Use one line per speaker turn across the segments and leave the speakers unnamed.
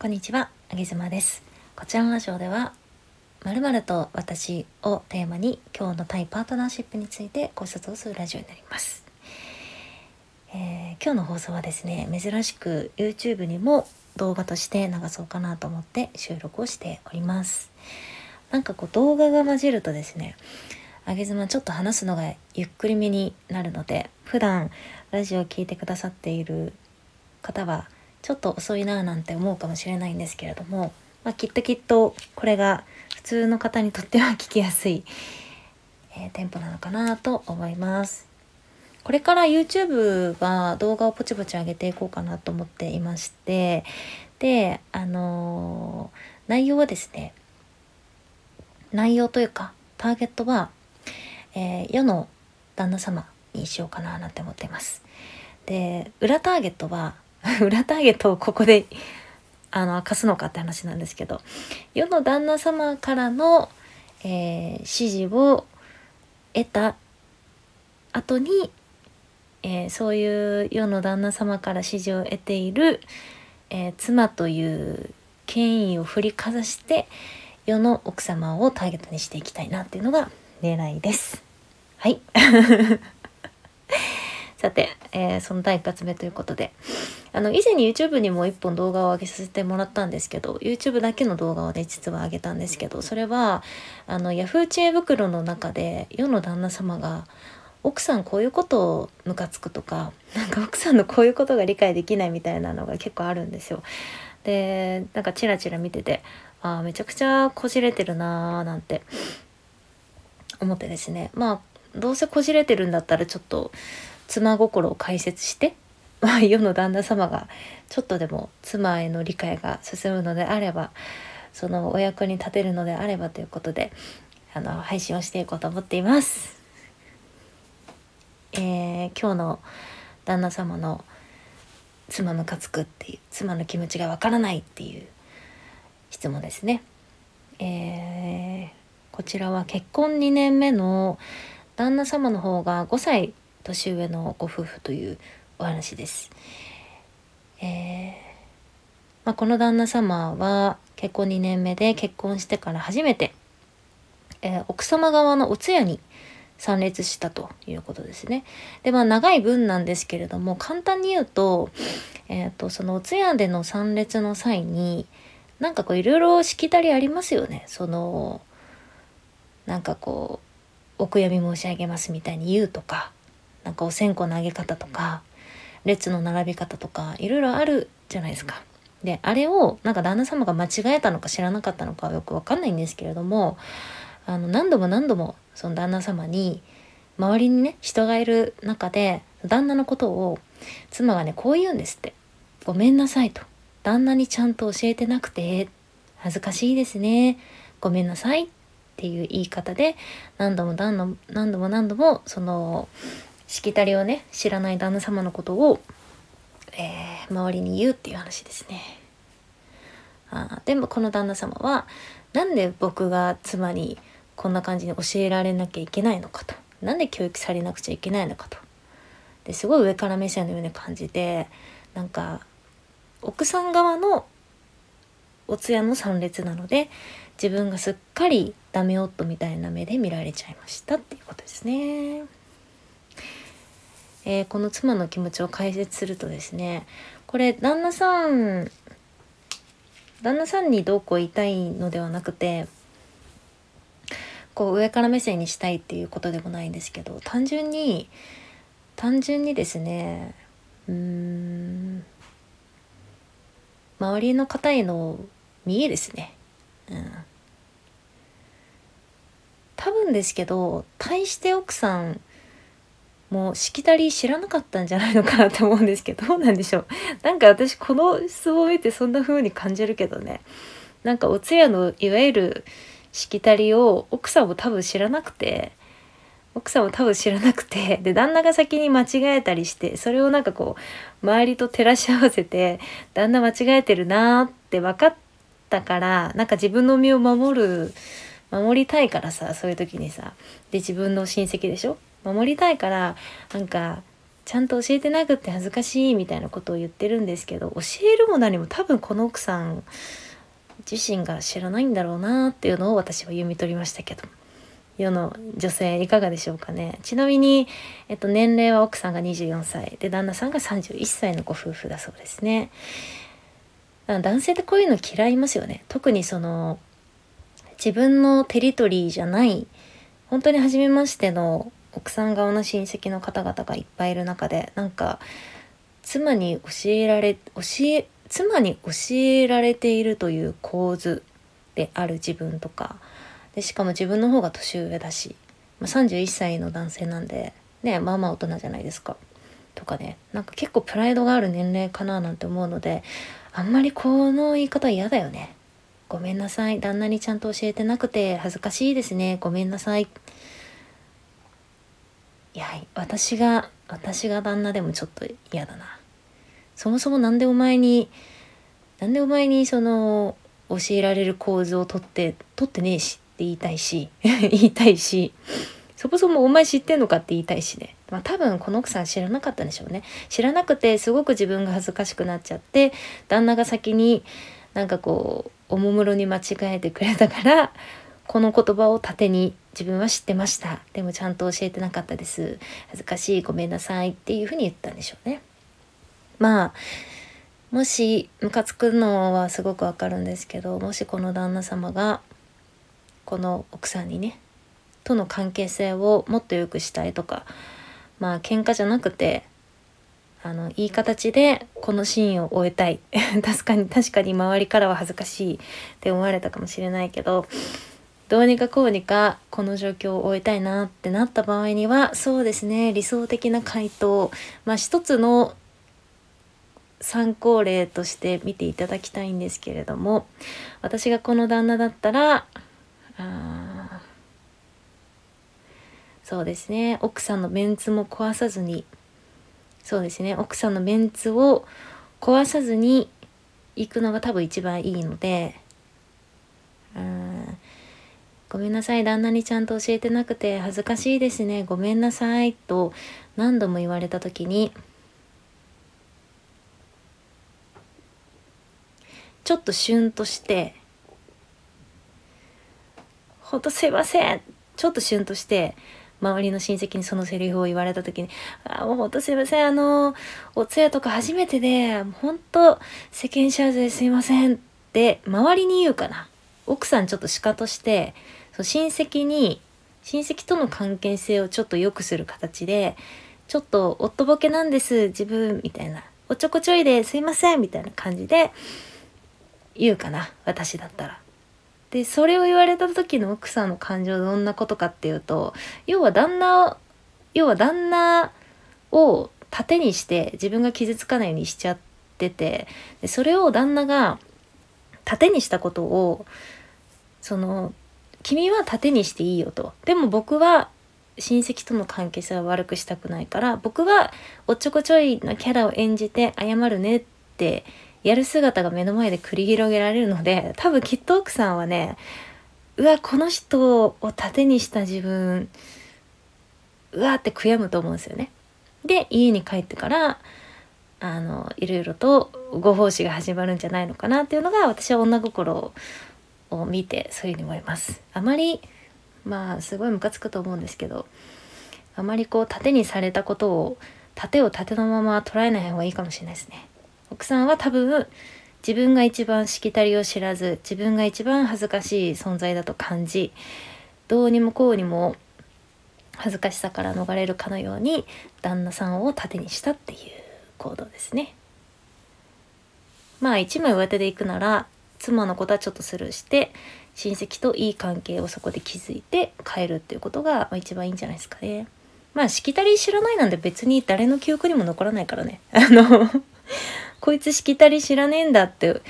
こんにちは、あげずまです。こちらのラジオでは、〇〇と私をテーマに今日の対パートナーシップについて考察をするラジオになります。えー今日の放送はですね、珍しく YouTube にも動画として流そうかなと思って収録をしております。なんかこう動画が混じるとですね、あげずまちょっと話すのがゆっくりめになるので、普段ラジオを聞いてくださっている方はちょっと遅いなぁなんて思うかもしれないんですけれども、まあ、きっときっとこれが普通の方にとっては聞きやすい、えーテンポなのかなと思います。これから YouTube は動画をポチポチ上げていこうかなと思っていましてであのー内容はですね内容というかターゲットは、えー世の旦那様にしようかななんて思っています。で裏ターゲットは 裏ターゲットをここであの明かすのかって話なんですけど世の旦那様からの、えー指示を得た後に、えーそういう世の旦那様から指示を得ている、えー妻という権威を振りかざして世の奥様をターゲットにしていきたいなっていうのが狙いです。はい。さて、えーその第一発目ということであの以前に YouTube にも一本動画を上げさせてもらったんですけど YouTube だけの動画をね実は上げたんですけどそれはあの Yahoo 知恵袋の中で世の旦那様が奥さんこういうことをムカつくとかなんか奥さんのこういうことが理解できないみたいなのが結構あるんですよ。でなんかチラチラ見ててあーめちゃくちゃこじれてるなーなんて思ってですねまあどうせこじれてるんだったらちょっと妻心を解説して、まあ、世の旦那様がちょっとでも妻への理解が進むのであればそのお役に立てるのであればということであの配信をしていこうと思っています。えー今日の旦那様の妻ムカつくっていう妻の気持ちがわからないっていう質問ですね。えーこちらは結婚2年目の旦那様の方が5歳年上のご夫婦というお話です。えーまあ、この旦那様は結婚2年目で結婚してから初めて、えー奥様側のお通夜に参列したということですね。でまあ長い文なんですけれども簡単に言うと,、えー、とそのお通夜での参列の際になんかこういろいろしきたりありますよね。そのなんかこうお悔やみ申し上げますみたいに言うとかなんかお線香のあげ方とか列の並び方とかいろいろあるじゃないですか。であれをなんか旦那様が間違えたのか知らなかったのかよくわかんないんですけれどもあの何度も何度もその旦那様に周りにね人がいる中で旦那のことを妻がねこう言うんですって「ごめんなさい」と「旦那にちゃんと教えてなくて恥ずかしいですね。ごめんなさい」っていう言い方で何度も何度も何度も何度もそのしきたりをね知らない旦那様のことを、えー周りに言うっていう話ですね。あでもこの旦那様はなんで僕が妻にこんな感じに教えられなきゃいけないのかとなんで教育されなくちゃいけないのかとですごい上から目線のような感じでなんか奥さん側のお通夜の参列なので自分がすっかりダメ夫みたいな目で見られちゃいましたっていうことですね。えーこの妻の気持ちを解説するとですねこれ旦那さん旦那さんにどうこう言いたいのではなくてこう上から目線にしたいっていうことでもないんですけど単純に単純にですねうん周りの方への見えですね。うん多分ですけど対して奥さんもうしきたり知らなかったんじゃないのかなと思うんですけどどうなんでしょう。なんか私この質問を見てそんな風に感じるけどね。なんかお通夜のいわゆるしきたりを奥さんも多分知らなくて奥さんも多分知らなくて。で旦那が先に間違えたりしてそれをなんかこう周りと照らし合わせて旦那間違えてるなーって分かったからなんか自分の身を守る守りたいからさそういう時にさ。で自分の親戚でしょ？守りたいからなんかちゃんと教えてなくって恥ずかしいみたいなことを言ってるんですけど教えるも何も多分この奥さん自身が知らないんだろうなっていうのを私は読み取りましたけど。世の女性いかがでしょうかね。ちなみに、えっと、年齢は奥さんが24歳。で旦那さんが31歳のご夫婦だそうですね。男性ってこういうの嫌いますよね。特にその自分のテリトリーじゃない本当に初めましての奥さん側の親戚の方々がいっぱいいる中でなんか妻に教えられ教え妻に教えられているという構図である自分とかでしかも自分の方が年上だし、まあ、31歳の男性なんでねまあまあ大人じゃないですか。とかねなんか結構プライドがある年齢かななんて思うのであんまりこの言い方嫌だよね。ごめんなさい旦那にちゃんと教えてなくて恥ずかしいですねごめんなさいいや私が私が旦那でもちょっと嫌だな。そもそも何でお前になんでお前にその教えられる構図を取って取ってねえしって言いたいし 言いたいしそもそもお前知ってんのかって言いたいしね。まあ多分この奥さん知らなかったんでしょうね。知らなくてすごく自分が恥ずかしくなっちゃって旦那が先になんかこうおもむろに間違えてくれたからこの言葉を盾に自分は知ってました。でもちゃんと教えてなかったです。恥ずかしいごめんなさいっていうふうに言ったんでしょうね。まあもしムカつくのはすごくわかるんですけどもしこの旦那様がこの奥さんにねとの関係性をもっと良くしたいとかまあ喧嘩じゃなくてあのいい形でこのシーンを終えたい。確かに確かに周りからは恥ずかしいって思われたかもしれないけどどうにかこうにかこの状況を終えたいなってなった場合にはそうですね理想的な回答まあ一つの参考例として見ていただきたいんですけれども私がこの旦那だったらあそうですね奥さんのメンツも壊さずにそうですね奥さんのメンツを壊さずに行くのが多分一番いいのでごめんなさい旦那にちゃんと教えてなくて恥ずかしいですね。ごめんなさいと何度も言われた時にちょっとシュンとしてほんとすいませんちょっとシュンとして周りの親戚にそのセリフを言われた時に「あもうほんとすいませんあのお通夜とか初めてでほんと世間知らずですいません」って周りに言うかな。奥さんちょっと鹿としてそ親戚に親戚との関係性をちょっと良くする形でちょっとおっとぼけなんです自分みたいなおちょこちょいですいませんみたいな感じで言うかな私だったら。でそれを言われた時の奥さんの感情どんなことかっていうと要は旦那要は旦那を盾にして自分が傷つかないようにしちゃっててでそれを旦那が盾にしたことをその君は盾にしていいよとでも僕は親戚との関係性は悪くしたくないから僕はおっちょこちょいなキャラを演じて謝るねってやる姿が目の前で繰り広げられるので多分きっと奥さんはねうわこの人を盾にした自分うわって悔やむと思うんですよね。で家に帰ってからあのいろいろとご奉仕が始まるんじゃないのかなっていうのが私は女心をを見てそういうふうに思います。あまりまあすごいムカつくと思うんですけどあまりこう盾にされたことを盾を盾のまま捉えない方がいいかもしれないですね。奥さんは多分自分が一番しきたりを知らず自分が一番恥ずかしい存在だと感じどうにもこうにも恥ずかしさから逃れるかのように旦那さんを盾にしたっていう行動ですね。まあ一枚上手で行くなら妻のことはちょっとスルーして親戚といい関係をそこで築いて帰るっていうことが一番いいんじゃないですかね。まあしきたり知らないなんで別に誰の記憶にも残らないからね。あのこいつしきたり知らねえんだって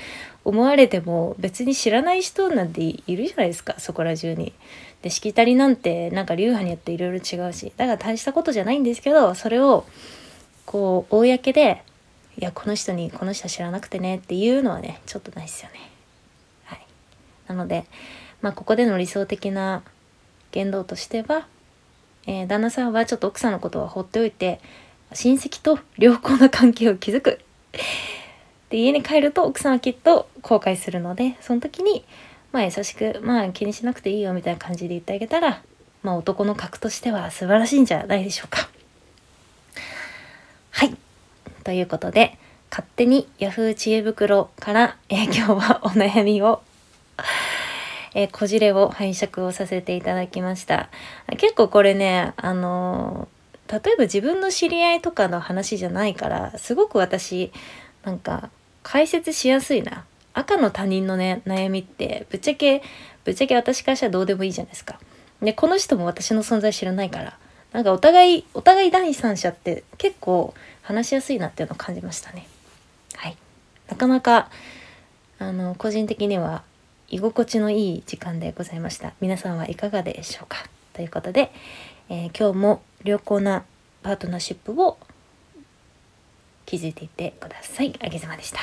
思われても別に知らない人なんているじゃないですかそこら中に。でしきたりなんてなんか流派によっていろいろ違うしだから大したことじゃないんですけどそれをこう公でいやこの人にこの人は知らなくてねっていうのはねちょっとないですよね。なのでまあここでの理想的な言動としては、えー、旦那さんはちょっと奥さんのことは放っておいて親戚と良好な関係を築くで家に帰ると奥さんはきっと後悔するのでその時にまあ優しくまあ気にしなくていいよみたいな感じで言ってあげたらまあ男の格としては素晴らしいんじゃないでしょうか。はいということで勝手に Yahoo 知恵袋から、えー、今日はお悩みを えー、こじれを拝借をさせていただきました。結構これねあのー、例えば自分の知り合いとかの話じゃないからすごく私なんか解説しやすいな。赤の他人のね悩みってぶっちゃけぶっちゃけ私からしたらどうでもいいじゃないですか。でこの人も私の存在知らないからなんかお互いお互い第三者って結構話しやすいなっていうのを感じましたね。はい。なかなかあの個人的には居心地のいい時間でございました。皆さんはいかがでしょうか？ということで、えー、今日も良好なパートナーシップを築いていってください。あげずまでした。